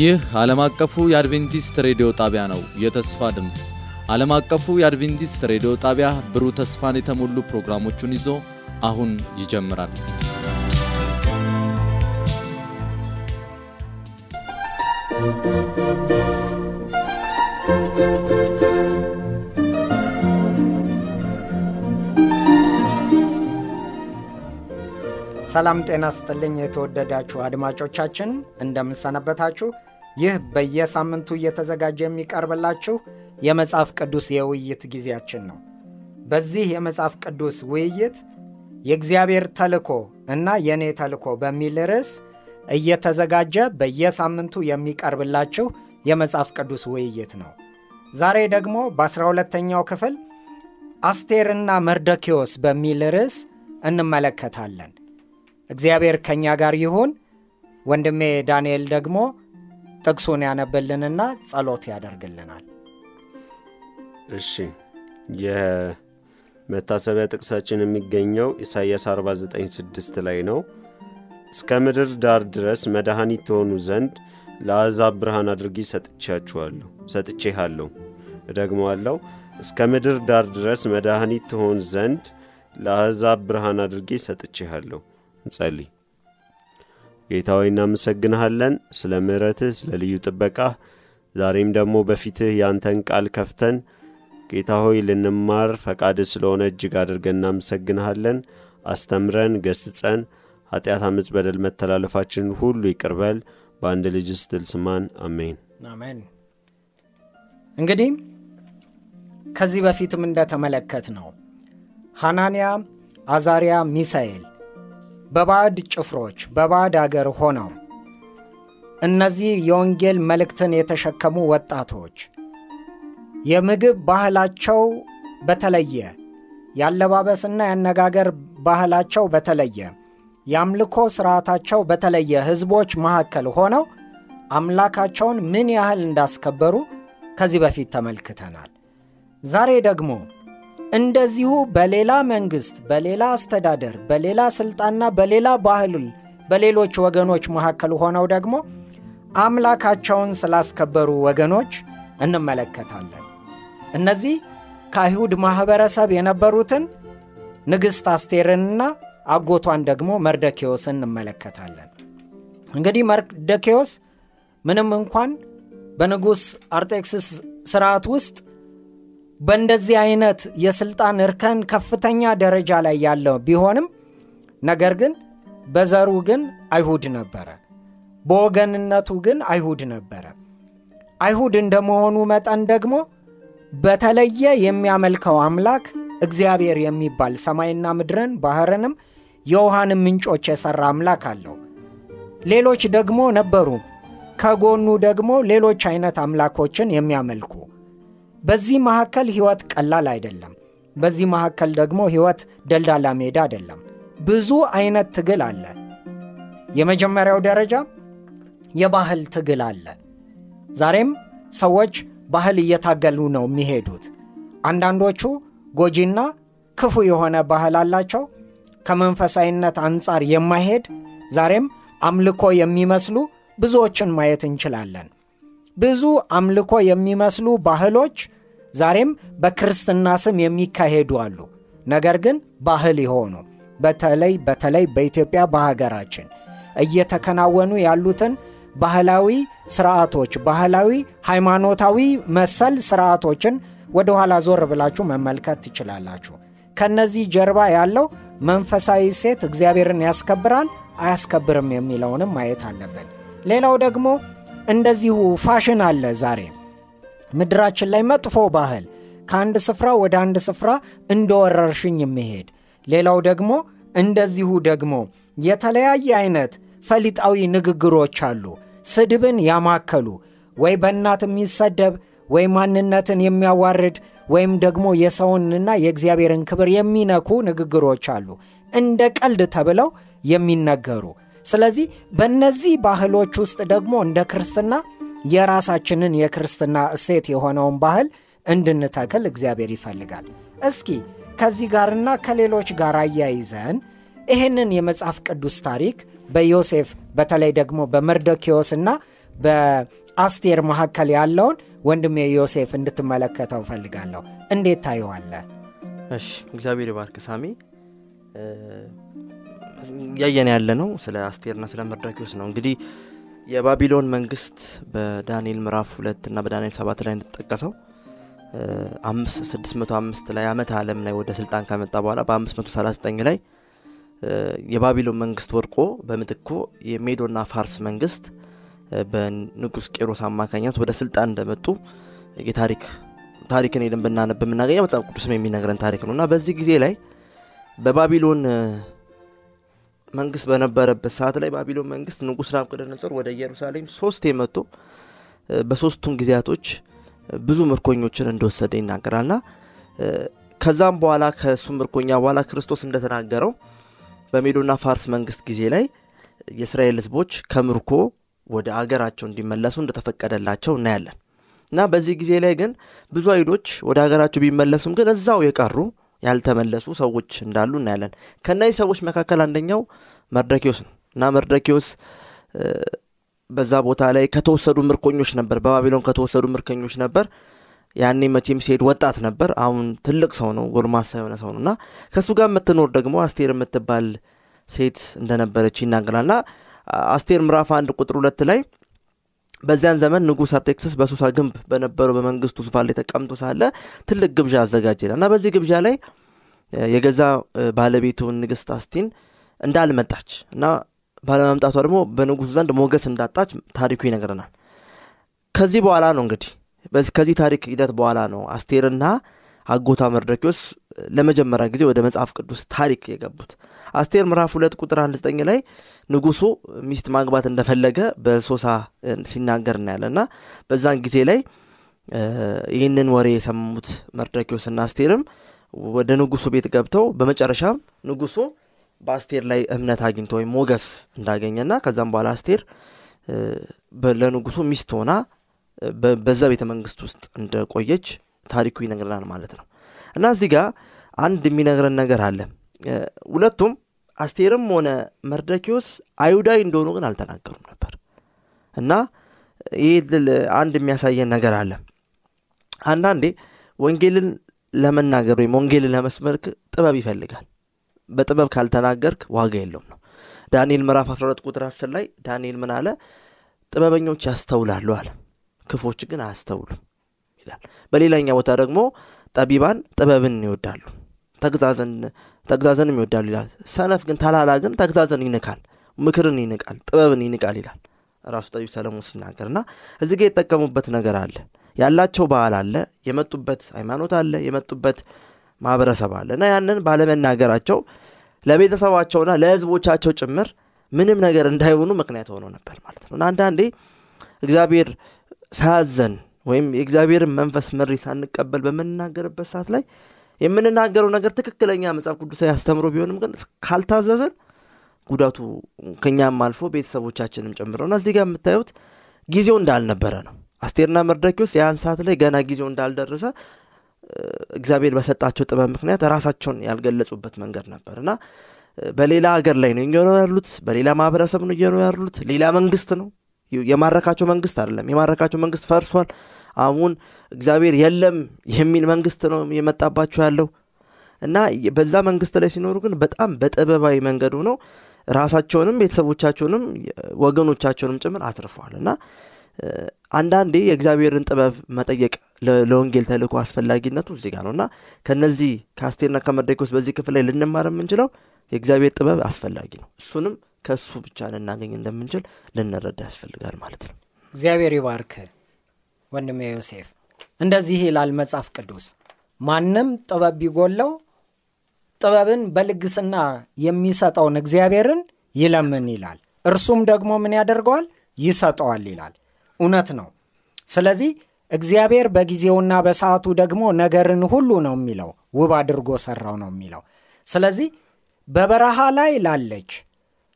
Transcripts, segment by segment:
ይህ ዓለም አቀፉ የአድቬንቲስት ሬዲዮ ጣቢያ ነው። የተስፋ ድምፅ ዓለም አቀፉ የአድቬንቲስት ሬዲዮ ጣቢያ ብሩህ ተስፋን የተሞሉ ፕሮግራሞቹን ይዞ አሁን ይጀምራል። ሰላም ጤና ስጥልኝ። የተወደዳችሁ አድማጮቻችን እንደምንሰነበታችሁ። ይህ በየሳምንቱ እየተዘጋጀ የሚቀርብላችሁ የመጽሐፍ ቅዱስ የውይይት ጊዜያችን ነው። በዚህ የመጽሐፍ ቅዱስ ውይይት የእግዚአብሔር ተልኮ እና የእኔ ተልኮ በሚል ርዕስ እየተዘጋጀ በየሳምንቱ የሚቀርብላችሁ የመጽሐፍ ቅዱስ ውይይት ነው። ዛሬ ደግሞ በአስራ ሁለተኛው ክፍል አስቴርና መርደኪዎስ በሚል ርዕስ እንመለከታለን። እግዚአብሔር ከእኛ ጋር ይሁን። ወንድሜ ዳንኤል ደግሞ ጥቅሱን ያነብልንና ጸሎት ያደርግልናል። እሺ የመታሰቢያ ጥቅሳችን የሚገኘው ኢሳይያስ 496 ላይ ነው። እስከ ምድር ዳር ድረስ መድኃኒት ትሆኑ ዘንድ ለአሕዛብ ብርሃን አድርጌ ሰጥቻችኋለሁ ሰጥቼሃለሁ። እደግመዋለሁ። እስከ ምድር ዳር ድረስ መድኃኒት ትሆን ዘንድ ለአሕዛብ ብርሃን አድርጌ ሰጥቼሃለሁ። እንጸልይ። ጌታ ሆይ እናመሰግንሃለን ስለ ምሕረትህ፣ ስለ ልዩ ጥበቃህ። ዛሬም ደግሞ በፊትህ ያንተን ቃል ከፍተን ጌታ ሆይ ልንማር ፈቃድህ ስለሆነ እጅግ አድርገን እናመሰግንሃለን። አስተምረን፣ ገስጸን፣ ኃጢአት፣ አመፅ፣ በደል፣ መተላለፋችንን ሁሉ ይቅርበል። በአንድ ልጅ ስትል ስማን። አሜን አሜን። እንግዲህ ከዚህ በፊትም እንደተመለከት ነው ሐናንያ፣ አዛሪያ፣ ሚሳኤል በባዕድ ጭፍሮች በባዕድ አገር ሆነው እነዚህ የወንጌል መልእክትን የተሸከሙ ወጣቶች የምግብ ባህላቸው በተለየ የአለባበስና የአነጋገር ባህላቸው በተለየ የአምልኮ ሥርዓታቸው በተለየ ሕዝቦች መካከል ሆነው አምላካቸውን ምን ያህል እንዳስከበሩ ከዚህ በፊት ተመልክተናል። ዛሬ ደግሞ እንደዚሁ በሌላ መንግሥት፣ በሌላ አስተዳደር፣ በሌላ ሥልጣንና በሌላ ባህል በሌሎች ወገኖች መካከል ሆነው ደግሞ አምላካቸውን ስላስከበሩ ወገኖች እንመለከታለን። እነዚህ ከአይሁድ ማኅበረሰብ የነበሩትን ንግሥት አስቴርንና አጎቷን ደግሞ መርደኪዎስን እንመለከታለን። እንግዲህ መርደኪዎስ ምንም እንኳን በንጉሥ አርጤክስስ ሥርዓት ውስጥ በእንደዚህ አይነት የሥልጣን እርከን ከፍተኛ ደረጃ ላይ ያለው ቢሆንም ነገር ግን በዘሩ ግን አይሁድ ነበረ። በወገንነቱ ግን አይሁድ ነበረ። አይሁድ እንደመሆኑ መጠን ደግሞ በተለየ የሚያመልከው አምላክ እግዚአብሔር የሚባል ሰማይና ምድርን ባሕርንም የውሃንም ምንጮች የሠራ አምላክ አለው። ሌሎች ደግሞ ነበሩ፣ ከጎኑ ደግሞ ሌሎች አይነት አምላኮችን የሚያመልኩ በዚህ መካከል ሕይወት ቀላል አይደለም። በዚህ መካከል ደግሞ ሕይወት ደልዳላ ሜዳ አይደለም። ብዙ አይነት ትግል አለ። የመጀመሪያው ደረጃ የባህል ትግል አለ። ዛሬም ሰዎች ባህል እየታገሉ ነው የሚሄዱት። አንዳንዶቹ ጎጂና ክፉ የሆነ ባህል አላቸው። ከመንፈሳዊነት አንጻር የማይሄድ ዛሬም አምልኮ የሚመስሉ ብዙዎችን ማየት እንችላለን። ብዙ አምልኮ የሚመስሉ ባህሎች ዛሬም በክርስትና ስም የሚካሄዱ አሉ። ነገር ግን ባህል የሆኑ በተለይ በተለይ በኢትዮጵያ በሀገራችን እየተከናወኑ ያሉትን ባህላዊ ስርዓቶች፣ ባህላዊ ሃይማኖታዊ መሰል ስርዓቶችን ወደ ኋላ ዞር ብላችሁ መመልከት ትችላላችሁ። ከነዚህ ጀርባ ያለው መንፈሳዊ ሴት እግዚአብሔርን ያስከብራል አያስከብርም የሚለውንም ማየት አለብን። ሌላው ደግሞ እንደዚሁ ፋሽን አለ። ዛሬ ምድራችን ላይ መጥፎ ባህል ከአንድ ስፍራ ወደ አንድ ስፍራ እንደ ወረርሽኝ የሚሄድ ሌላው ደግሞ እንደዚሁ ደግሞ የተለያየ አይነት ፈሊጣዊ ንግግሮች አሉ። ስድብን ያማከሉ ወይ በእናት የሚሰደብ ወይ ማንነትን የሚያዋርድ ወይም ደግሞ የሰውንና የእግዚአብሔርን ክብር የሚነኩ ንግግሮች አሉ እንደ ቀልድ ተብለው የሚነገሩ ስለዚህ በእነዚህ ባህሎች ውስጥ ደግሞ እንደ ክርስትና የራሳችንን የክርስትና እሴት የሆነውን ባህል እንድንተክል እግዚአብሔር ይፈልጋል። እስኪ ከዚህ ጋርና ከሌሎች ጋር አያይዘን ይህንን የመጽሐፍ ቅዱስ ታሪክ በዮሴፍ በተለይ ደግሞ በመርዶኪዎስና በአስቴር መካከል ያለውን ወንድሜ ዮሴፍ እንድትመለከተው ፈልጋለሁ። እንዴት ታየዋለህ? እሺ እግዚአብሔር ይባርክ ሳሚ። እያየን ያለ ነው ስለ አስቴርና ስለ መርዶክዮስ ነው። እንግዲህ የባቢሎን መንግስት በዳንኤል ምዕራፍ ሁለት እና በዳንኤል ሰባት ላይ እንደተጠቀሰው አምስት ስድስት መቶ ላይ ዓመተ ዓለም ላይ ወደ ስልጣን ከመጣ በኋላ በአምስት መቶ ላይ የባቢሎን መንግስት ወድቆ በምትኮ የሜዶና ፋርስ መንግስት በንጉስ ቄሮስ አማካኝነት ወደ ስልጣን እንደመጡ የታሪክ ታሪክን ሄደን ብናነብ የምናገኘው መጽሐፍ ቅዱስም የሚነግረን ታሪክ ነው እና በዚህ ጊዜ ላይ በባቢሎን መንግስት በነበረበት ሰዓት ላይ ባቢሎን መንግስት ንጉስ ናቡከደነጾር ወደ ኢየሩሳሌም ሶስት መጥቶ በሶስቱም ጊዜያቶች ብዙ ምርኮኞችን እንደወሰደ ይናገራልና ከዛም በኋላ ከእሱ ምርኮኛ በኋላ ክርስቶስ እንደተናገረው በሜዶና ፋርስ መንግስት ጊዜ ላይ የእስራኤል ህዝቦች ከምርኮ ወደ አገራቸው እንዲመለሱ እንደተፈቀደላቸው እናያለን። እና በዚህ ጊዜ ላይ ግን ብዙ አይሁዶች ወደ ሀገራቸው ቢመለሱም ግን እዛው የቀሩ ያልተመለሱ ሰዎች እንዳሉ እናያለን። ከእነዚህ ሰዎች መካከል አንደኛው መርዶክዮስ ነው እና መርዶክዮስ በዛ ቦታ ላይ ከተወሰዱ ምርኮኞች ነበር፣ በባቢሎን ከተወሰዱ ምርኮኞች ነበር። ያኔ መቼም ሲሄድ ወጣት ነበር። አሁን ትልቅ ሰው ነው፣ ጎልማሳ የሆነ ሰው ነው እና ከእሱ ጋር የምትኖር ደግሞ አስቴር የምትባል ሴት እንደነበረች ይናገራልና አስቴር ምዕራፍ አንድ ቁጥር ሁለት ላይ በዚያን ዘመን ንጉሥ አርጤክስስ በሱሳ ግንብ በነበረው በመንግስቱ ዙፋን ላይ ተቀምጦ ሳለ ትልቅ ግብዣ አዘጋጀ እና በዚህ ግብዣ ላይ የገዛ ባለቤቱ ንግስት አስቲን እንዳልመጣች እና ባለመምጣቷ ደግሞ በንጉሱ ዘንድ ሞገስ እንዳጣች ታሪኩ ይነግረናል። ከዚህ በኋላ ነው እንግዲህ ከዚህ ታሪክ ሂደት በኋላ ነው አስቴርና አጎቷ መርዶክዮስ ለመጀመሪያ ጊዜ ወደ መጽሐፍ ቅዱስ ታሪክ የገቡት። አስቴር ምዕራፍ ሁለት ቁጥር አንድ ዘጠኝ ላይ ንጉሱ ሚስት ማግባት እንደፈለገ በሶሳ ሲናገር እናያለን። እና በዛን ጊዜ ላይ ይህንን ወሬ የሰሙት መርዶክዮስና አስቴርም ወደ ንጉሱ ቤት ገብተው በመጨረሻም ንጉሱ በአስቴር ላይ እምነት አግኝቶ ወይም ሞገስ እንዳገኘና ከዛም በኋላ አስቴር ለንጉሱ ሚስት ሆና በዛ ቤተ መንግስት ውስጥ እንደቆየች ታሪኩ ይነግረናል ማለት ነው። እና እዚህ ጋር አንድ የሚነግረን ነገር አለ ሁለቱም አስቴርም ሆነ መርዶክዮስ አይሁዳዊ እንደሆኑ ግን አልተናገሩም ነበር። እና ይህ አንድ የሚያሳየን ነገር አለ። አንዳንዴ ወንጌልን ለመናገር ወይም ወንጌልን ለመስመርክ ጥበብ ይፈልጋል። በጥበብ ካልተናገርክ ዋጋ የለውም ነው። ዳንኤል ምዕራፍ 12 ቁጥር 10 ላይ ዳንኤል ምን አለ? ጥበበኞች ያስተውላሉ አለ ክፎች ግን አያስተውሉም ይላል። በሌላኛ ቦታ ደግሞ ጠቢባን ጥበብን ይወዳሉ ተግዛዘንም ይወዳሉ ይላል። ሰነፍ ግን ተላላ ግን ተግዛዘን ይንቃል ምክርን ይንቃል ጥበብን ይንቃል ይላል። ራሱ ጠቢብ ሰለሞን ሲናገር እና እዚ ጋ የጠቀሙበት ነገር አለ። ያላቸው ባህል አለ የመጡበት ሃይማኖት አለ የመጡበት ማህበረሰብ አለ እና ያንን ባለመናገራቸው ለቤተሰባቸውና ለህዝቦቻቸው ጭምር ምንም ነገር እንዳይሆኑ ምክንያት ሆኖ ነበር ማለት ነው። አንዳንዴ እግዚአብሔር ሳያዘን ወይም የእግዚአብሔርን መንፈስ መሪ ሳንቀበል በምንናገርበት ሰዓት ላይ የምንናገረው ነገር ትክክለኛ መጽሐፍ ቅዱሳዊ አስተምሮ ቢሆንም ግን ካልታዘዘን ጉዳቱ ከኛም አልፎ ቤተሰቦቻችንም ጨምረው እና እዚህ ጋር የምታዩት ጊዜው እንዳልነበረ ነው። አስቴርና መርዶክዮስ ያን ሰዓት ላይ ገና ጊዜው እንዳልደረሰ እግዚአብሔር በሰጣቸው ጥበብ ምክንያት ራሳቸውን ያልገለጹበት መንገድ ነበር እና በሌላ ሀገር ላይ ነው እየኖሩ ያሉት በሌላ ማህበረሰብ ነው እየኖሩ ያሉት ሌላ መንግስት ነው። የማረካቸው መንግስት አይደለም። የማረካቸው መንግስት ፈርሷል አሁን እግዚአብሔር የለም የሚል መንግስት ነው የመጣባቸው ያለው። እና በዛ መንግስት ላይ ሲኖሩ ግን በጣም በጥበባዊ መንገድ ሆነው ራሳቸውንም ቤተሰቦቻቸውንም ወገኖቻቸውንም ጭምር አትርፈዋል። እና አንዳንዴ የእግዚአብሔርን ጥበብ መጠየቅ ለወንጌል ተልእኮ አስፈላጊነቱ እዚህ ጋር ነው። እና ከነዚህ ከአስቴርና ከመርዶክዮስ በዚህ ክፍል ላይ ልንማር የምንችለው የእግዚአብሔር ጥበብ አስፈላጊ ነው። እሱንም ከእሱ ብቻ ልናገኝ እንደምንችል ልንረዳ ያስፈልጋል ማለት ነው። እግዚአብሔር ይባርክ ወንድሜ ዮሴፍ። እንደዚህ ይላል መጽሐፍ ቅዱስ። ማንም ጥበብ ቢጎለው ጥበብን በልግስና የሚሰጠውን እግዚአብሔርን ይለምን ይላል። እርሱም ደግሞ ምን ያደርገዋል? ይሰጠዋል ይላል። እውነት ነው። ስለዚህ እግዚአብሔር በጊዜውና በሰዓቱ ደግሞ ነገርን ሁሉ ነው የሚለው ውብ አድርጎ ሰራው ነው የሚለው። ስለዚህ በበረሃ ላይ ላለች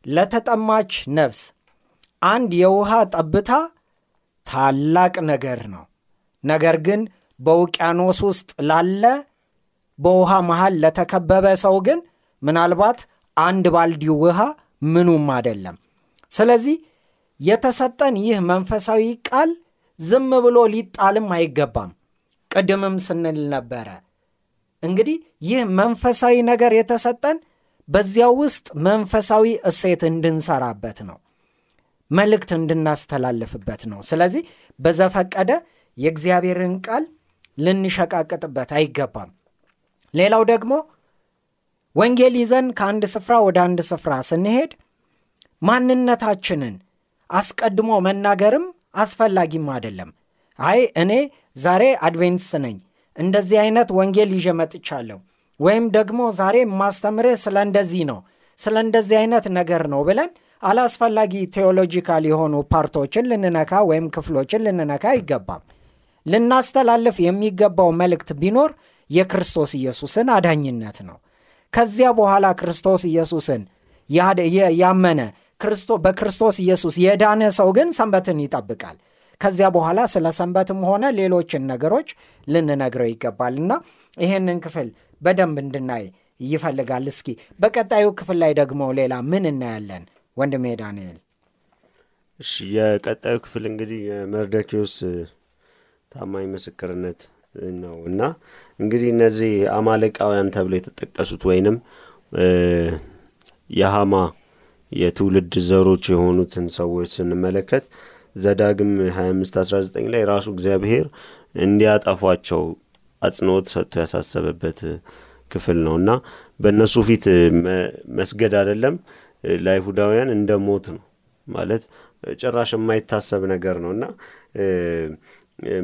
ለተጠማች ነፍስ አንድ የውሃ ጠብታ ታላቅ ነገር ነው። ነገር ግን በውቅያኖስ ውስጥ ላለ በውሃ መሃል ለተከበበ ሰው ግን ምናልባት አንድ ባልዲ ውሃ ምኑም አይደለም። ስለዚህ የተሰጠን ይህ መንፈሳዊ ቃል ዝም ብሎ ሊጣልም አይገባም። ቅድምም ስንል ነበረ። እንግዲህ ይህ መንፈሳዊ ነገር የተሰጠን በዚያው ውስጥ መንፈሳዊ እሴት እንድንሰራበት ነው፣ መልእክት እንድናስተላልፍበት ነው። ስለዚህ በዘፈቀደ የእግዚአብሔርን ቃል ልንሸቃቅጥበት አይገባም። ሌላው ደግሞ ወንጌል ይዘን ከአንድ ስፍራ ወደ አንድ ስፍራ ስንሄድ ማንነታችንን አስቀድሞ መናገርም አስፈላጊም አይደለም። አይ እኔ ዛሬ አድቬንቲስት ነኝ፣ እንደዚህ አይነት ወንጌል ይዤ መጥቻለሁ፣ ወይም ደግሞ ዛሬ የማስተምርህ ስለ እንደዚህ ነው፣ ስለ እንደዚህ አይነት ነገር ነው ብለን አላስፈላጊ theological የሆኑ part ኦችን ልንነካ ወይም ክፍሎችን ልንነካ አይገባም። ልናስተላልፍ የሚገባው መልእክት ቢኖር የክርስቶስ ኢየሱስን አዳኝነት ነው። ከዚያ በኋላ ክርስቶስ ኢየሱስን ያመነ በክርስቶስ ኢየሱስ የዳነ ሰው ግን ሰንበትን ይጠብቃል። ከዚያ በኋላ ስለ ሰንበትም ሆነ ሌሎችን ነገሮች ልንነግረው ይገባል ይህንን ክፍል በደንብ እንድናይ ይፈልጋል። እስኪ በቀጣዩ ክፍል ላይ ደግሞ ሌላ ምን እናያለን? ወንድሜ ዳንኤል። እሺ የቀጣዩ ክፍል እንግዲህ የመርደኪዎስ ታማኝ ምስክርነት ነው እና እንግዲህ እነዚህ አማሌቃውያን ተብለው የተጠቀሱት ወይንም የሃማ የትውልድ ዘሮች የሆኑትን ሰዎች ስንመለከት ዘዳግም 25 19 ላይ ራሱ እግዚአብሔር እንዲያጠፏቸው አጽንኦት ሰጥቶ ያሳሰበበት ክፍል ነው እና በእነሱ ፊት መስገድ አይደለም ለአይሁዳውያን እንደ ሞት ነው ማለት ጭራሽ የማይታሰብ ነገር ነው እና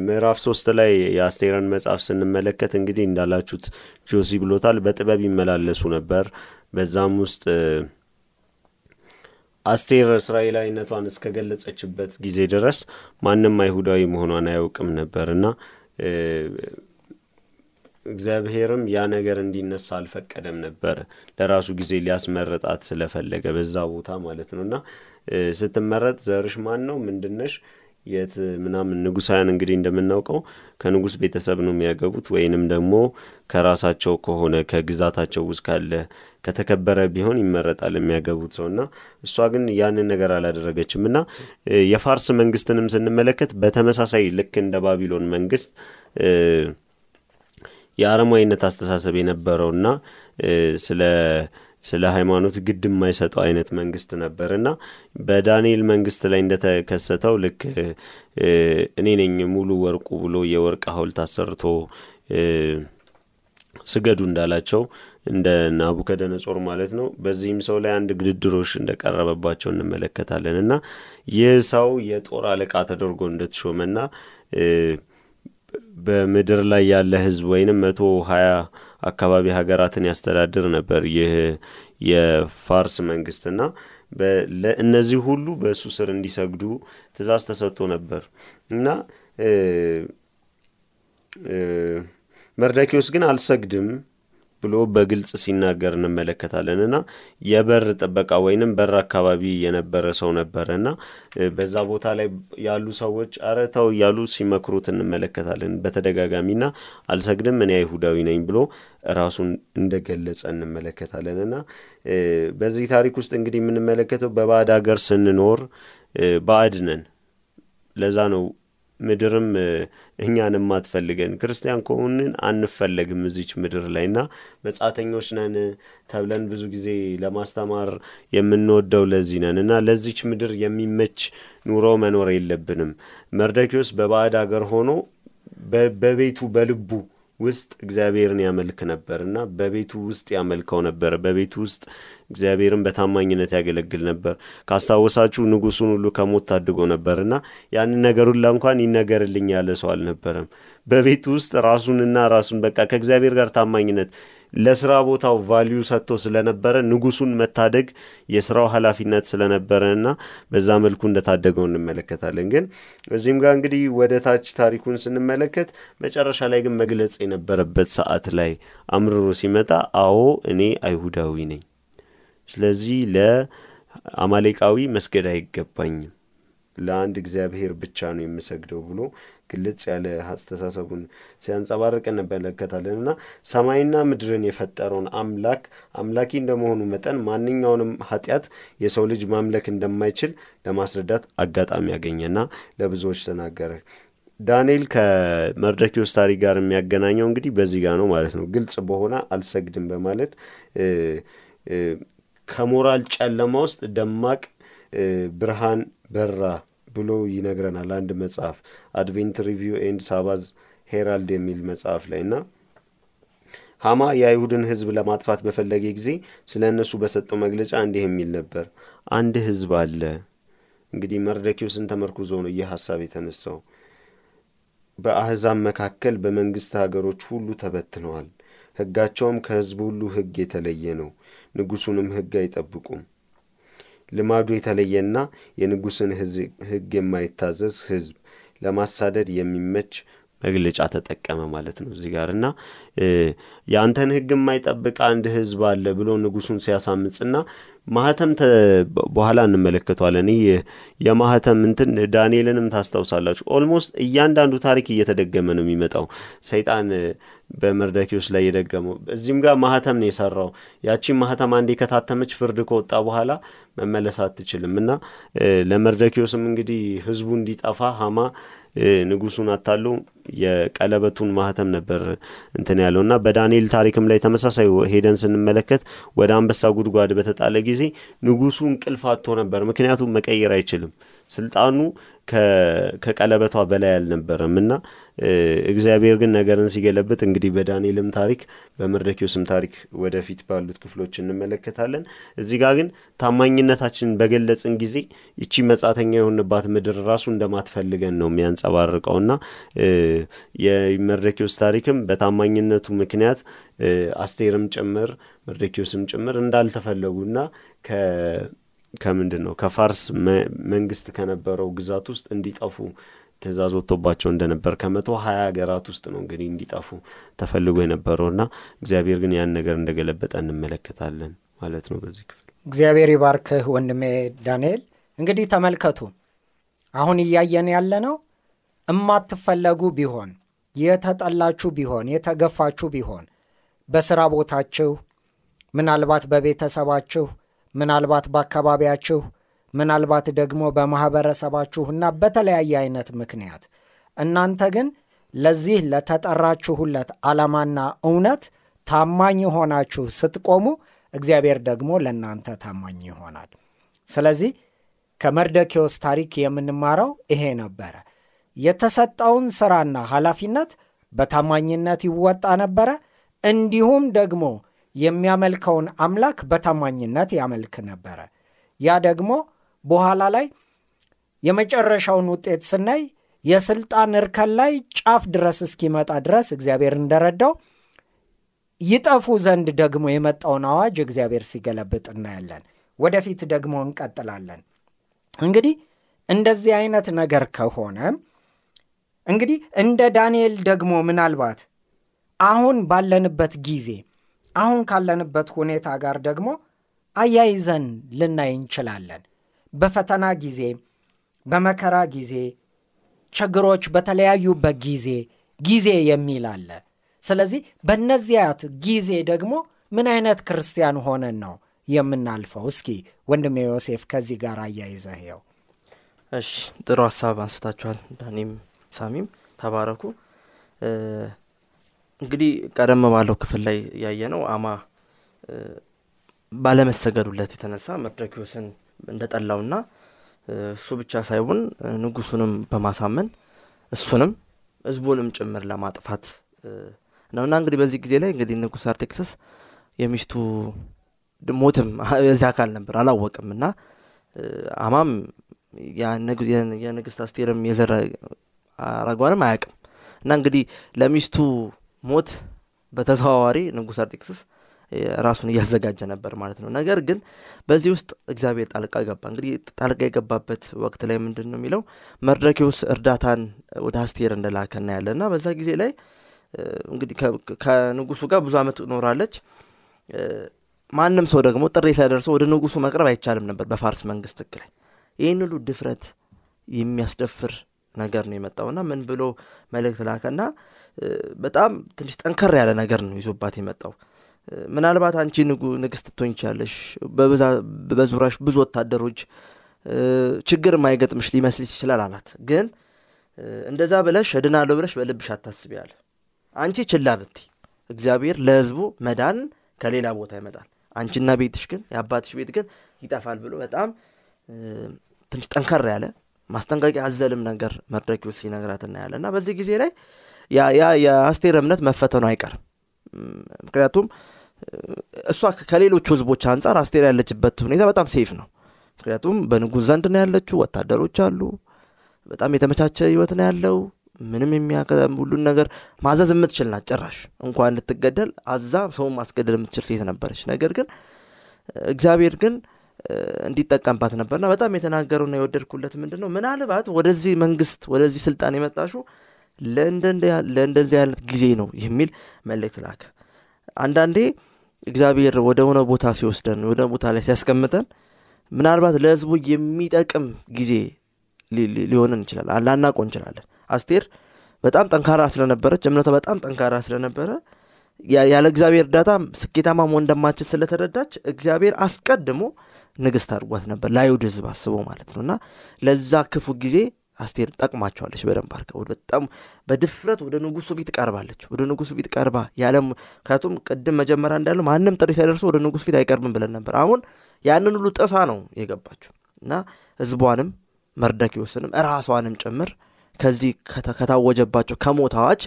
ምዕራፍ ሶስት ላይ የአስቴርን መጽሐፍ ስንመለከት እንግዲህ እንዳላችሁት ጆሲ ብሎታል። በጥበብ ይመላለሱ ነበር። በዛም ውስጥ አስቴር እስራኤላዊነቷን እስከገለጸችበት ጊዜ ድረስ ማንም አይሁዳዊ መሆኗን አያውቅም ነበር እና እግዚአብሔርም ያ ነገር እንዲነሳ አልፈቀደም ነበረ። ለራሱ ጊዜ ሊያስመረጣት ስለፈለገ በዛ ቦታ ማለት ነው። እና ስትመረጥ ዘርሽ ማን ነው ምንድነሽ? የት ምናምን ንጉሳውያን እንግዲህ እንደምናውቀው ከንጉስ ቤተሰብ ነው የሚያገቡት ወይንም ደግሞ ከራሳቸው ከሆነ ከግዛታቸው ውስጥ ካለ ከተከበረ ቢሆን ይመረጣል የሚያገቡት ሰው። እና እሷ ግን ያንን ነገር አላደረገችም። እና የፋርስ መንግስትንም ስንመለከት በተመሳሳይ ልክ እንደ ባቢሎን መንግስት የአረማዊነት አስተሳሰብ የነበረውና ስለ ስለ ሃይማኖት ግድ የማይሰጠው አይነት መንግስት ነበር እና በዳንኤል መንግስት ላይ እንደተከሰተው ልክ እኔ ነኝ ሙሉ ወርቁ ብሎ የወርቅ ሐውልት አሰርቶ ስገዱ እንዳላቸው እንደ ናቡከደነጾር ማለት ነው። በዚህም ሰው ላይ አንድ ግድድሮሽ እንደቀረበባቸው እንመለከታለን እና ይህ ሰው የጦር አለቃ ተደርጎ እንደተሾመና በምድር ላይ ያለ ህዝብ ወይንም መቶ ሀያ አካባቢ ሀገራትን ያስተዳድር ነበር ይህ የፋርስ መንግስትና ለእነዚህ ሁሉ በእሱ ስር እንዲሰግዱ ትእዛዝ ተሰጥቶ ነበር። እና መርደኪዎስ ግን አልሰግድም ብሎ በግልጽ ሲናገር እንመለከታለን እና የበር ጥበቃ ወይንም በር አካባቢ የነበረ ሰው ነበረ እና በዛ ቦታ ላይ ያሉ ሰዎች አረተው እያሉ ሲመክሩት እንመለከታለን። በተደጋጋሚና አልሰግድም እኔ አይሁዳዊ ነኝ ብሎ ራሱን እንደገለጸ እንመለከታለን እና በዚህ ታሪክ ውስጥ እንግዲህ የምንመለከተው በባዕድ ሀገር ስንኖር ባዕድ ነን። ለዛ ነው ምድርም እኛንም አትፈልገን። ክርስቲያን ከሆንን አንፈለግም እዚች ምድር ላይ እና መጻተኞች ነን ተብለን ብዙ ጊዜ ለማስተማር የምንወደው ለዚህ ነን እና ለዚች ምድር የሚመች ኑሮ መኖር የለብንም። መርደኪዎስ በባዕድ አገር ሆኖ በቤቱ በልቡ ውስጥ እግዚአብሔርን ያመልክ ነበር እና በቤቱ ውስጥ ያመልከው ነበር። በቤቱ ውስጥ እግዚአብሔርን በታማኝነት ያገለግል ነበር። ካስታወሳችሁ ንጉሱን ሁሉ ከሞት ታድጎ ነበር እና ያንን ነገር እንኳን ይነገርልኝ ያለ ሰው አልነበረም። በቤቱ ውስጥ ራሱንና ራሱን በቃ ከእግዚአብሔር ጋር ታማኝነት ለስራ ቦታው value ሰጥቶ ስለነበረ ንጉሱን መታደግ የስራው ኃላፊነት ስለነበረ እና በዛ መልኩ እንደታደገው እንመለከታለን። ግን እዚህም ጋር እንግዲህ ወደ ታች ታሪኩን ስንመለከት መጨረሻ ላይ ግን መግለጽ የነበረበት ሰዓት ላይ አምርሮ ሲመጣ አዎ እኔ አይሁዳዊ ነኝ ስለዚህ ለአማሌቃዊ መስገድ አይገባኝም ለአንድ እግዚአብሔር ብቻ ነው የምሰግደው ብሎ ግልጽ ያለ አስተሳሰቡን ሲያንጸባርቅ እንመለከታለን እና ሰማይና ምድርን የፈጠረውን አምላክ አምላኪ እንደመሆኑ መጠን ማንኛውንም ኃጢአት የሰው ልጅ ማምለክ እንደማይችል ለማስረዳት አጋጣሚ ያገኘና ለብዙዎች ተናገረ። ዳንኤል ከመርዶክዮስ ታሪክ ጋር የሚያገናኘው እንግዲህ በዚህ ጋር ነው ማለት ነው። ግልጽ በሆነ አልሰግድም በማለት ከሞራል ጨለማ ውስጥ ደማቅ ብርሃን በራ ብሎ ይነግረናል። አንድ መጽሐፍ Advent Review and Sabbath Herald የሚል መጽሐፍ ላይ እና ሀማ የአይሁድን ሕዝብ ለማጥፋት በፈለገ ጊዜ ስለ እነሱ በሰጠው መግለጫ እንዲህ የሚል ነበር። አንድ ሕዝብ አለ። እንግዲህ መርዶክዮስን ተመርኩዞ ነው ይህ ሀሳብ የተነሳው። በአሕዛብ መካከል በመንግሥት ሀገሮች ሁሉ ተበትነዋል። ሕጋቸውም ከሕዝብ ሁሉ ሕግ የተለየ ነው። ንጉሡንም ሕግ አይጠብቁም። ልማዱ የተለየና የንጉሥን ሕግ የማይታዘዝ ሕዝብ ለማሳደድ የሚመች መግለጫ ተጠቀመ ማለት ነው እዚህ ጋር እና የአንተን ሕግ የማይጠብቅ አንድ ሕዝብ አለ ብሎ ንጉሡን ሲያሳምጽና ማህተም በኋላ እንመለከተዋለን። ይህ የማህተም እንትን ዳንኤልንም ታስታውሳላችሁ። almost እያንዳንዱ ታሪክ እየተደገመ ነው የሚመጣው ሰይጣን በመርዶክዮስ ላይ የደገመው። እዚህም ጋር ማህተም ነው የሰራው። ያቺን ማህተም አንዴ ከታተመች ፍርድ ከወጣ በኋላ መመለስ አትችልም እና ለመርዶክዮስም እንግዲህ ህዝቡ እንዲጠፋ ሀማ ንጉሱን አታሎ የቀለበቱን ማህተም ነበር እንትን ያለው እና በዳንኤል ታሪክም ላይ ተመሳሳይ ሄደን ስንመለከት ወደ አንበሳ ጉድጓድ በተጣለ ጊዜ ንጉሱ እንቅልፍ አጥቶ ነበር። ምክንያቱም መቀየር አይችልም። ስልጣኑ ከቀለበቷ በላይ አልነበረም እና እግዚአብሔር ግን ነገርን ሲገለብጥ እንግዲህ በዳንኤልም ታሪክ በመርዶክዮስም ታሪክ ወደፊት ባሉት ክፍሎች እንመለከታለን። እዚህ ጋር ግን ታማኝነታችንን በገለጽን ጊዜ ይቺ መጻተኛ የሆንባት ምድር ራሱ እንደማትፈልገን ነው የሚያንጸባርቀውና የመርዶክዮስ ታሪክም በታማኝነቱ ምክንያት አስቴርም ጭምር መርዶክዮስም ጭምር እንዳልተፈለጉና ከምንድን ነው ከፋርስ መንግስት ከነበረው ግዛት ውስጥ እንዲጠፉ ትእዛዝ ወጥቶባቸው እንደነበር ከመቶ ሀያ ሀገራት ውስጥ ነው እንግዲህ እንዲጠፉ ተፈልጎ የነበረውና እግዚአብሔር ግን ያን ነገር እንደገለበጠ እንመለከታለን ማለት ነው በዚህ ክፍል። እግዚአብሔር ይባርክህ ወንድሜ ዳንኤል። እንግዲህ ተመልከቱ፣ አሁን እያየን ያለ ነው እማትፈለጉ ቢሆን የተጠላችሁ ቢሆን የተገፋችሁ ቢሆን በስራ ቦታችሁ ምናልባት በቤተሰባችሁ ምናልባት በአካባቢያችሁ ምናልባት ደግሞ በማኅበረሰባችሁና በተለያየ አይነት ምክንያት እናንተ ግን ለዚህ ለተጠራችሁለት ዓላማና እውነት ታማኝ ሆናችሁ ስትቆሙ እግዚአብሔር ደግሞ ለእናንተ ታማኝ ይሆናል። ስለዚህ ከመርዶክዮስ ታሪክ የምንማረው ይሄ ነበረ። የተሰጠውን ሥራና ኃላፊነት በታማኝነት ይወጣ ነበረ። እንዲሁም ደግሞ የሚያመልከውን አምላክ በታማኝነት ያመልክ ነበረ። ያ ደግሞ በኋላ ላይ የመጨረሻውን ውጤት ስናይ የስልጣን እርከን ላይ ጫፍ ድረስ እስኪመጣ ድረስ እግዚአብሔር እንደረዳው ይጠፉ ዘንድ ደግሞ የመጣውን አዋጅ እግዚአብሔር ሲገለብጥ እናያለን። ወደፊት ደግሞ እንቀጥላለን። እንግዲህ እንደዚህ አይነት ነገር ከሆነ እንግዲህ እንደ ዳንኤል ደግሞ ምናልባት አሁን ባለንበት ጊዜ አሁን ካለንበት ሁኔታ ጋር ደግሞ አያይዘን ልናይ እንችላለን። በፈተና ጊዜ፣ በመከራ ጊዜ፣ ችግሮች በተለያዩበት ጊዜ ጊዜ የሚል አለ። ስለዚህ በእነዚያት ጊዜ ደግሞ ምን አይነት ክርስቲያን ሆነን ነው የምናልፈው? እስኪ ወንድሜ ዮሴፍ ከዚህ ጋር አያይዘህ ይኸው። እሺ ጥሩ ሀሳብ አንስታችኋል። ዳኒም ሳሚም ተባረኩ። እንግዲህ ቀደም ባለው ክፍል ላይ ያየ ነው አማ ባለመሰገዱለት የተነሳ መርዶክዮስን እንደጠላውና እሱ ብቻ ሳይሆን ንጉሱንም በማሳመን እሱንም ህዝቡንም ጭምር ለማጥፋት ነውና እንግዲህ በዚህ ጊዜ ላይ እንግዲህ ንጉስ አርጤክስስ የሚስቱ ሞትም የዚህ አካል ነበር አላወቅም እና አማም የንግስት አስቴርም የዘረ አረጓንም አያውቅም። እና እንግዲህ ለሚስቱ ሞት በተዘዋዋሪ ንጉስ አርጤክስስ ራሱን እያዘጋጀ ነበር ማለት ነው። ነገር ግን በዚህ ውስጥ እግዚአብሔር ጣልቃ ገባ። እንግዲህ ጣልቃ የገባበት ወቅት ላይ ምንድን ነው የሚለው መርዶክዮስ እርዳታን ወደ አስቴር እንደላከ እናያለን እና በዛ ጊዜ ላይ እንግዲህ ከንጉሱ ጋር ብዙ ዓመት ኖራለች። ማንም ሰው ደግሞ ጥሪ ሳይደርሰው ወደ ንጉሱ መቅረብ አይቻልም ነበር በፋርስ መንግስት ሕግ ላይ። ይህን ሁሉ ድፍረት የሚያስደፍር ነገር ነው የመጣውና ምን ብሎ መልእክት ላከና በጣም ትንሽ ጠንከር ያለ ነገር ነው ይዞባት የመጣው። ምናልባት አንቺ ንግስት ትሆኝ ቻለሽ ብዙ ወታደሮች ችግር ማይገጥምሽ ሊመስልሽ ይችላል አላት። ግን እንደዛ ብለሽ እድናለሁ ብለሽ በልብሽ አታስቢ አለ። አንቺ ችላ ብቲ እግዚአብሔር ለህዝቡ መዳንን ከሌላ ቦታ ይመጣል። አንቺና ቤትሽ ግን የአባትሽ ቤት ግን ይጠፋል ብሎ በጣም ትንሽ ጠንከር ያለ ማስጠንቀቂያ አዘልም ነገር መርዶክዮስ ሲነግራት እናያለን። እና በዚህ ጊዜ ላይ ያ የአስቴር እምነት መፈተኑ አይቀርም። ምክንያቱም እሷ ከሌሎቹ ህዝቦች አንጻር አስቴር ያለችበት ሁኔታ በጣም ሴፍ ነው። ምክንያቱም በንጉሥ ዘንድ ነው ያለችው ወታደሮች አሉ በጣም የተመቻቸ ህይወት ነው ያለው። ምንም የሚያቀም ሁሉን ነገር ማዘዝ የምትችል ናት ጭራሽ። እንኳን ልትገደል አዛ ሰውን ማስገደል የምትችል ሴት ነበረች። ነገር ግን እግዚአብሔር ግን እንዲጠቀምባት ነበርና በጣም የተናገረውና የወደድኩለት ምንድን ነው ምናልባት ወደዚህ መንግስት ወደዚህ ስልጣን የመጣሹ ለእንደዚህ አይነት ጊዜ ነው የሚል መልእክት ላከ። አንዳንዴ እግዚአብሔር ወደ ሆነ ቦታ ሲወስደን ወደ ቦታ ላይ ሲያስቀምጠን ምናልባት ለህዝቡ የሚጠቅም ጊዜ ሊሆንን ይችላል። ላናቆ እንችላለን። አስቴር በጣም ጠንካራ ስለነበረች እምነቷ በጣም ጠንካራ ስለነበረ ያለ እግዚአብሔር እርዳታ ስኬታማ መሆን እንደማችል ስለተረዳች እግዚአብሔር አስቀድሞ ንግስት አድርጓት ነበር። ለአይሁድ ህዝብ አስቦ ማለት ነው። እና ለዛ ክፉ ጊዜ አስቴር ጠቅማቸዋለች በደንብ አርገ በጣም በድፍረት ወደ ንጉሱ ፊት ቀርባለች። ወደ ንጉሱ ፊት ቀርባ ያለም ምክንያቱም ቅድም መጀመሪያ እንዳለው ማንም ጥሪ ሳይደርሰው ወደ ንጉሱ ፊት አይቀርብም ብለን ነበር። አሁን ያንን ሁሉ ጥሳ ነው የገባችው እና ህዝቧንም መርደኪዎስንም ራሷንም ጭምር ከዚህ ከታወጀባቸው ከሞት አዋጅ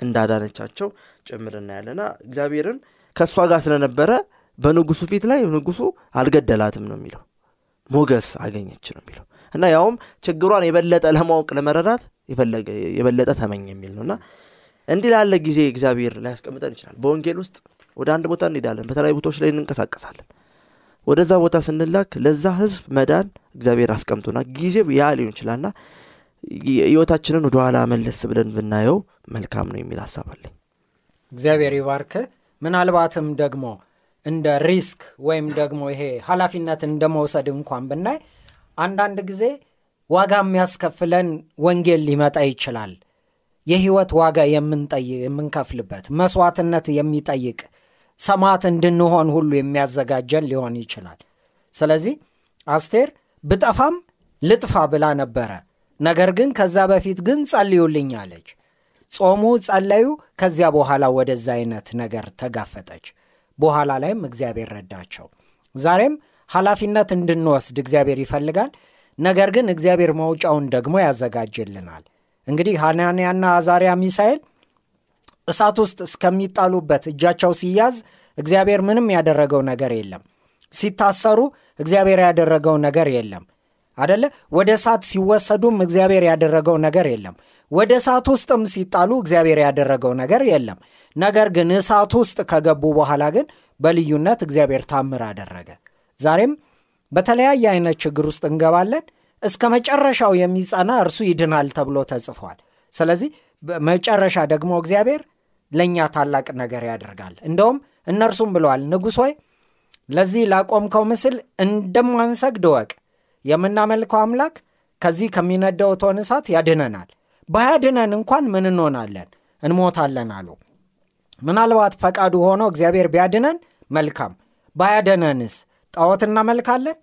እንዳዳነቻቸው ጭምር እናያለና እግዚአብሔርን ከእሷ ጋር ስለነበረ በንጉሱ ፊት ላይ ንጉሱ አልገደላትም ነው የሚለው ሞገስ አገኘች ነው የሚለው እና ያውም ችግሯን የበለጠ ለማወቅ ለመረዳት የበለጠ ተመኝ የሚል ነው። እና እንዲህ ላለ ጊዜ እግዚአብሔር ሊያስቀምጠን ይችላል። በወንጌል ውስጥ ወደ አንድ ቦታ እንሄዳለን። በተለያዩ ቦታዎች ላይ እንንቀሳቀሳለን። ወደዛ ቦታ ስንላክ ለዛ ህዝብ መዳን እግዚአብሔር አስቀምጦና ጊዜው ያ ሊሆን ይችላልና ህይወታችንን ወደኋላ መለስ ብለን ብናየው መልካም ነው የሚል ሀሳብ አለኝ። እግዚአብሔር ይባርክ። ምናልባትም ደግሞ እንደ risk ወይም ደግሞ ይሄ ኃላፊነት እንደ መውሰድ እንኳን ብናይ አንዳንድ ጊዜ ዋጋ የሚያስከፍለን ወንጌል ሊመጣ ይችላል። የህይወት ዋጋ የምንከፍልበት መስዋዕትነት የሚጠይቅ ሰማዕት እንድንሆን ሁሉ የሚያዘጋጀን ሊሆን ይችላል። ስለዚህ አስቴር ብጠፋም ልጥፋ ብላ ነበረ። ነገር ግን ከዛ በፊት ግን ጸልዩልኝ አለች። ጾሙ ጸለዩ። ከዚያ በኋላ ወደዛ አይነት ነገር ተጋፈጠች። በኋላ ላይም እግዚአብሔር ረዳቸው። ዛሬም ኃላፊነት እንድንወስድ እግዚአብሔር ይፈልጋል። ነገር ግን እግዚአብሔር መውጫውን ደግሞ ያዘጋጅልናል። እንግዲህ ሐናንያና አዛሪያ ሚሳኤል እሳት ውስጥ እስከሚጣሉበት እጃቸው ሲያዝ እግዚአብሔር ምንም ያደረገው ነገር የለም። ሲታሰሩ እግዚአብሔር ያደረገው ነገር የለም። አደለ ወደ እሳት ሲወሰዱም እግዚአብሔር ያደረገው ነገር የለም። ወደ እሳት ውስጥም ሲጣሉ እግዚአብሔር ያደረገው ነገር የለም። ነገር ግን እሳት ውስጥ ከገቡ በኋላ ግን በልዩነት እግዚአብሔር ታምር አደረገ ዛሬም በተለያየ አይነት ችግር ውስጥ እንገባለን። እስከ መጨረሻው የሚጸና እርሱ ይድናል ተብሎ ተጽፏል። ስለዚህ መጨረሻ ደግሞ እግዚአብሔር ለእኛ ታላቅ ነገር ያደርጋል። እንደውም እነርሱም ብለዋል ንጉሥ ሆይ ለዚህ ላቆምከው ምስል እንደማንሰግድ ወቅ የምናመልከው አምላክ ከዚህ ከሚነደው እቶን እሳት ያድነናል። ባያድነን እንኳን ምን እንሆናለን? እንሞታለን አሉ። ምናልባት ፈቃዱ ሆኖ እግዚአብሔር ቢያድነን መልካም። ባያድነንስ ጣዖት እናመልካለን?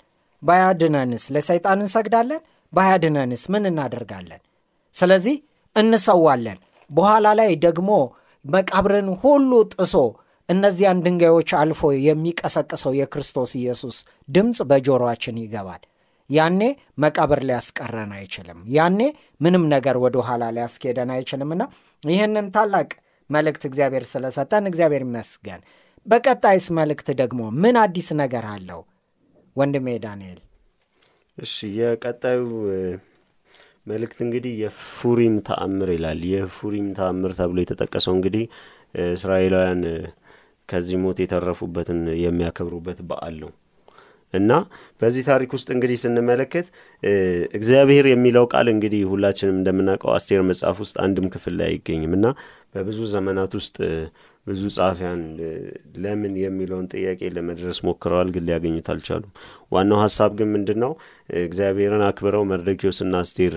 ባያድነንስ ለሰይጣን እንሰግዳለን? ባያድነንስ ምን እናደርጋለን? ስለዚህ እንሰዋለን። በኋላ ላይ ደግሞ መቃብርን ሁሉ ጥሶ እነዚያን ድንጋዮች አልፎ የሚቀሰቅሰው የክርስቶስ ኢየሱስ ድምፅ በጆሮአችን ይገባል። ያኔ መቃብር ሊያስቀረን አይችልም። ያኔ ምንም ነገር ወደ ኋላ ሊያስኬደን አይችልምና ይህንን ታላቅ መልእክት እግዚአብሔር ስለሰጠን እግዚአብሔር ይመስገን በቀጣይስ መልእክት ደግሞ ምን አዲስ ነገር አለው? ወንድሜ ዳንኤል። እሺ የቀጣዩ መልእክት እንግዲህ የፉሪም ተአምር ይላል። የፉሪም ተአምር ተብሎ የተጠቀሰው እንግዲህ እስራኤላውያን ከዚህ ሞት የተረፉበትን የሚያከብሩበት በዓል ነው እና በዚህ ታሪክ ውስጥ እንግዲህ ስንመለከት እግዚአብሔር የሚለው ቃል እንግዲህ ሁላችንም እንደምናውቀው አስቴር መጽሐፍ ውስጥ አንድም ክፍል ላይ አይገኝም እና በብዙ ዘመናት ውስጥ ብዙ ጸሐፊያን ለምን የሚለውን ጥያቄ ለመድረስ ሞክረዋል፣ ግን ሊያገኙት አልቻሉም። ዋናው ሀሳብ ግን ምንድን ነው? እግዚአብሔርን አክብረው መርዶኪዎስና አስቴር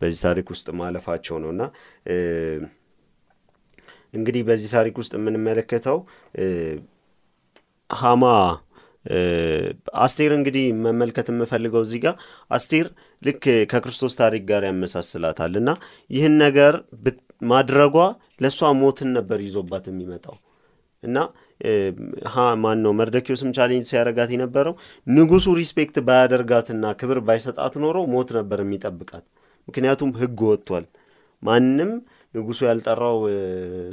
በዚህ ታሪክ ውስጥ ማለፋቸው ነው እና እንግዲህ በዚህ ታሪክ ውስጥ የምንመለከተው ሀማ አስቴር እንግዲህ መመልከት የምፈልገው እዚህ ጋር አስቴር ልክ ከክርስቶስ ታሪክ ጋር ያመሳስላታል እና ይህን ነገር ማድረጓ ለእሷ ሞትን ነበር ይዞባት የሚመጣው እና ማን ነው መርደኪዎስም challenge ሲያደርጋት የነበረው ንጉሱ respect ባያደርጋትና ክብር ባይሰጣት ኖሮ ሞት ነበር የሚጠብቃት። ምክንያቱም ሕግ ወጥቷል። ማንም ንጉሱ ያልጠራው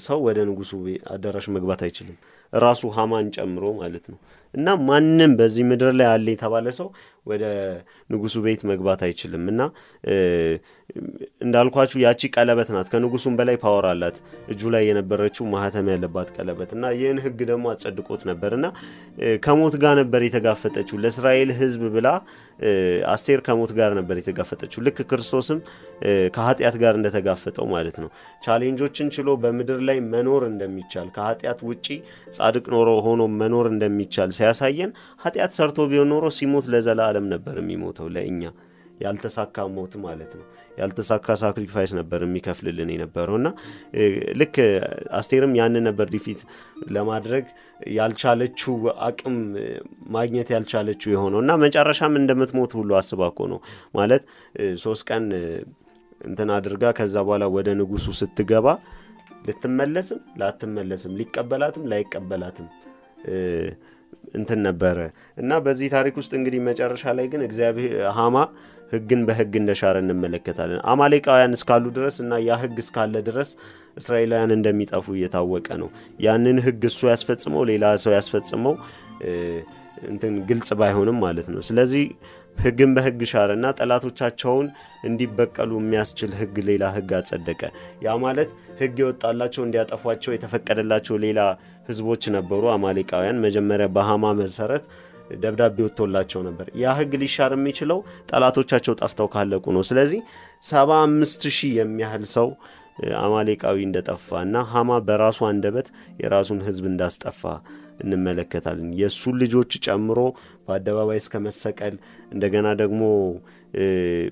ሰው ወደ ንጉሱ አዳራሽ መግባት አይችልም፣ ራሱ ሀማን ጨምሮ ማለት ነው። እና ማንም በዚህ ምድር ላይ አለ የተባለ ሰው ወደ ንጉሱ ቤት መግባት አይችልም። እና እንዳልኳችሁ ያቺ ቀለበት ናት። ከንጉሱም በላይ power አላት እጁ ላይ የነበረችው ማህተም ያለባት ቀለበት እና ይህን ህግ ደግሞ አጸድቆት ነበር እና ከሞት ጋር ነበር የተጋፈጠችው ለእስራኤል ህዝብ ብላ አስቴር ከሞት ጋር ነበር የተጋፈጠችው። ልክ ክርስቶስም ከኃጢአት ጋር እንደተጋፈጠው ማለት ነው። challenge ኦችን ችሎ በምድር ላይ መኖር እንደሚቻል ከኃጢአት ውጪ ጻድቅ ኖሮ ሆኖ መኖር እንደሚቻል ሲያሳየን ኃጢአት ሰርቶ ቢሆን ኖሮ ሲሞት ለዘላለም ነበር የሚሞተው ለእኛ ያልተሳካ ሞት ማለት ነው። ያልተሳካ sacrifice ነበር የሚከፍልልን የነበረው እና ልክ አስቴርም ያንን ነበር defeat ለማድረግ ያልቻለችው አቅም ማግኘት ያልቻለችው የሆነው እና መጨረሻም እንደምትሞት ሁሉ አስባ እኮ ነው ማለት ሶስት ቀን እንትን አድርጋ ከዛ በኋላ ወደ ንጉሱ ስትገባ ልትመለስም ላትመለስም ሊቀበላትም ላይቀበላትም እንትን ነበረ እና በዚህ ታሪክ ውስጥ እንግዲህ መጨረሻ ላይ ግን እግዚአብሔር ሀማ ሕግን በሕግ እንደሻረ እንመለከታለን። አማሌቃውያን እስካሉ ድረስ እና ያ ሕግ እስካለ ድረስ እስራኤላውያን እንደሚጠፉ እየታወቀ ነው። ያንን ሕግ እሱ ያስፈጽመው ሌላ ሰው ያስፈጽመው እንትን ግልጽ ባይሆንም ማለት ነው። ስለዚህ ሕግን በሕግ ሻረ እና ጠላቶቻቸውን እንዲበቀሉ የሚያስችል ሕግ ሌላ ሕግ አጸደቀ። ያ ማለት ሕግ የወጣላቸው እንዲያጠፏቸው የተፈቀደላቸው ሌላ ሕዝቦች ነበሩ አማሌቃውያን። መጀመሪያ በሀማ መሰረት ደብዳቤ ወጥቶላቸው ነበር። ያ ሕግ ሊሻር የሚችለው ጠላቶቻቸው ጠፍተው ካለቁ ነው። ስለዚህ ሰባ አምስት ሺህ የሚያህል ሰው አማሌቃዊ እንደጠፋ እና ሀማ በራሱ አንደበት የራሱን ሕዝብ እንዳስጠፋ እንመለከታለን። የእሱን ልጆች ጨምሮ በአደባባይ እስከ መሰቀል እንደገና ደግሞ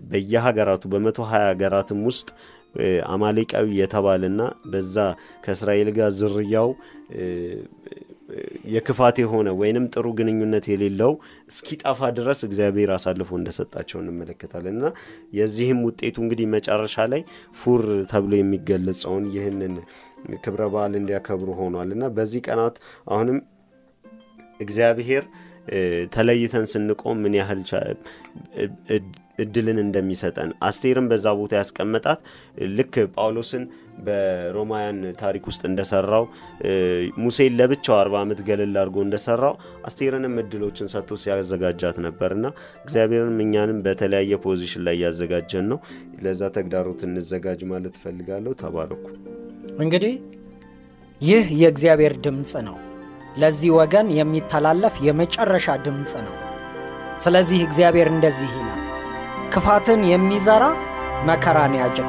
በየሀገራቱ በመቶ ሀያ ሀገራትም ውስጥ አማሌቃዊ የተባለና በዛ ከእስራኤል ጋር ዝርያው የክፋት የሆነ ወይንም ጥሩ ግንኙነት የሌለው እስኪጠፋ ድረስ እግዚአብሔር አሳልፎ እንደሰጣቸው እንመለከታለን። እና የዚህም ውጤቱ እንግዲህ መጨረሻ ላይ ፉር ተብሎ የሚገለጸውን ይህንን ክብረ በዓል እንዲያከብሩ ሆኗል። እና በዚህ ቀናት አሁንም እግዚአብሔር ተለይተን ስንቆም ምን ያህል እድልን እንደሚሰጠን አስቴርን በዛ ቦታ ያስቀመጣት ልክ ጳውሎስን በሮማውያን ታሪክ ውስጥ እንደሰራው ሙሴን ለብቻው አርባ ዓመት ገለል አድርጎ እንደሰራው አስቴርንም እድሎችን ሰጥቶ ሲያዘጋጃት ነበርና እግዚአብሔርንም እኛንም በተለያየ ፖዚሽን ላይ እያዘጋጀን ነው። ለዛ ተግዳሮት እንዘጋጅ ማለት እፈልጋለሁ። ተባረኩ። እንግዲህ ይህ የእግዚአብሔር ድምፅ ነው። ለዚህ ወገን የሚተላለፍ የመጨረሻ ድምፅ ነው። ስለዚህ እግዚአብሔር እንደዚህ ይላል፣ ክፋትን የሚዘራ መከራን ያጭድ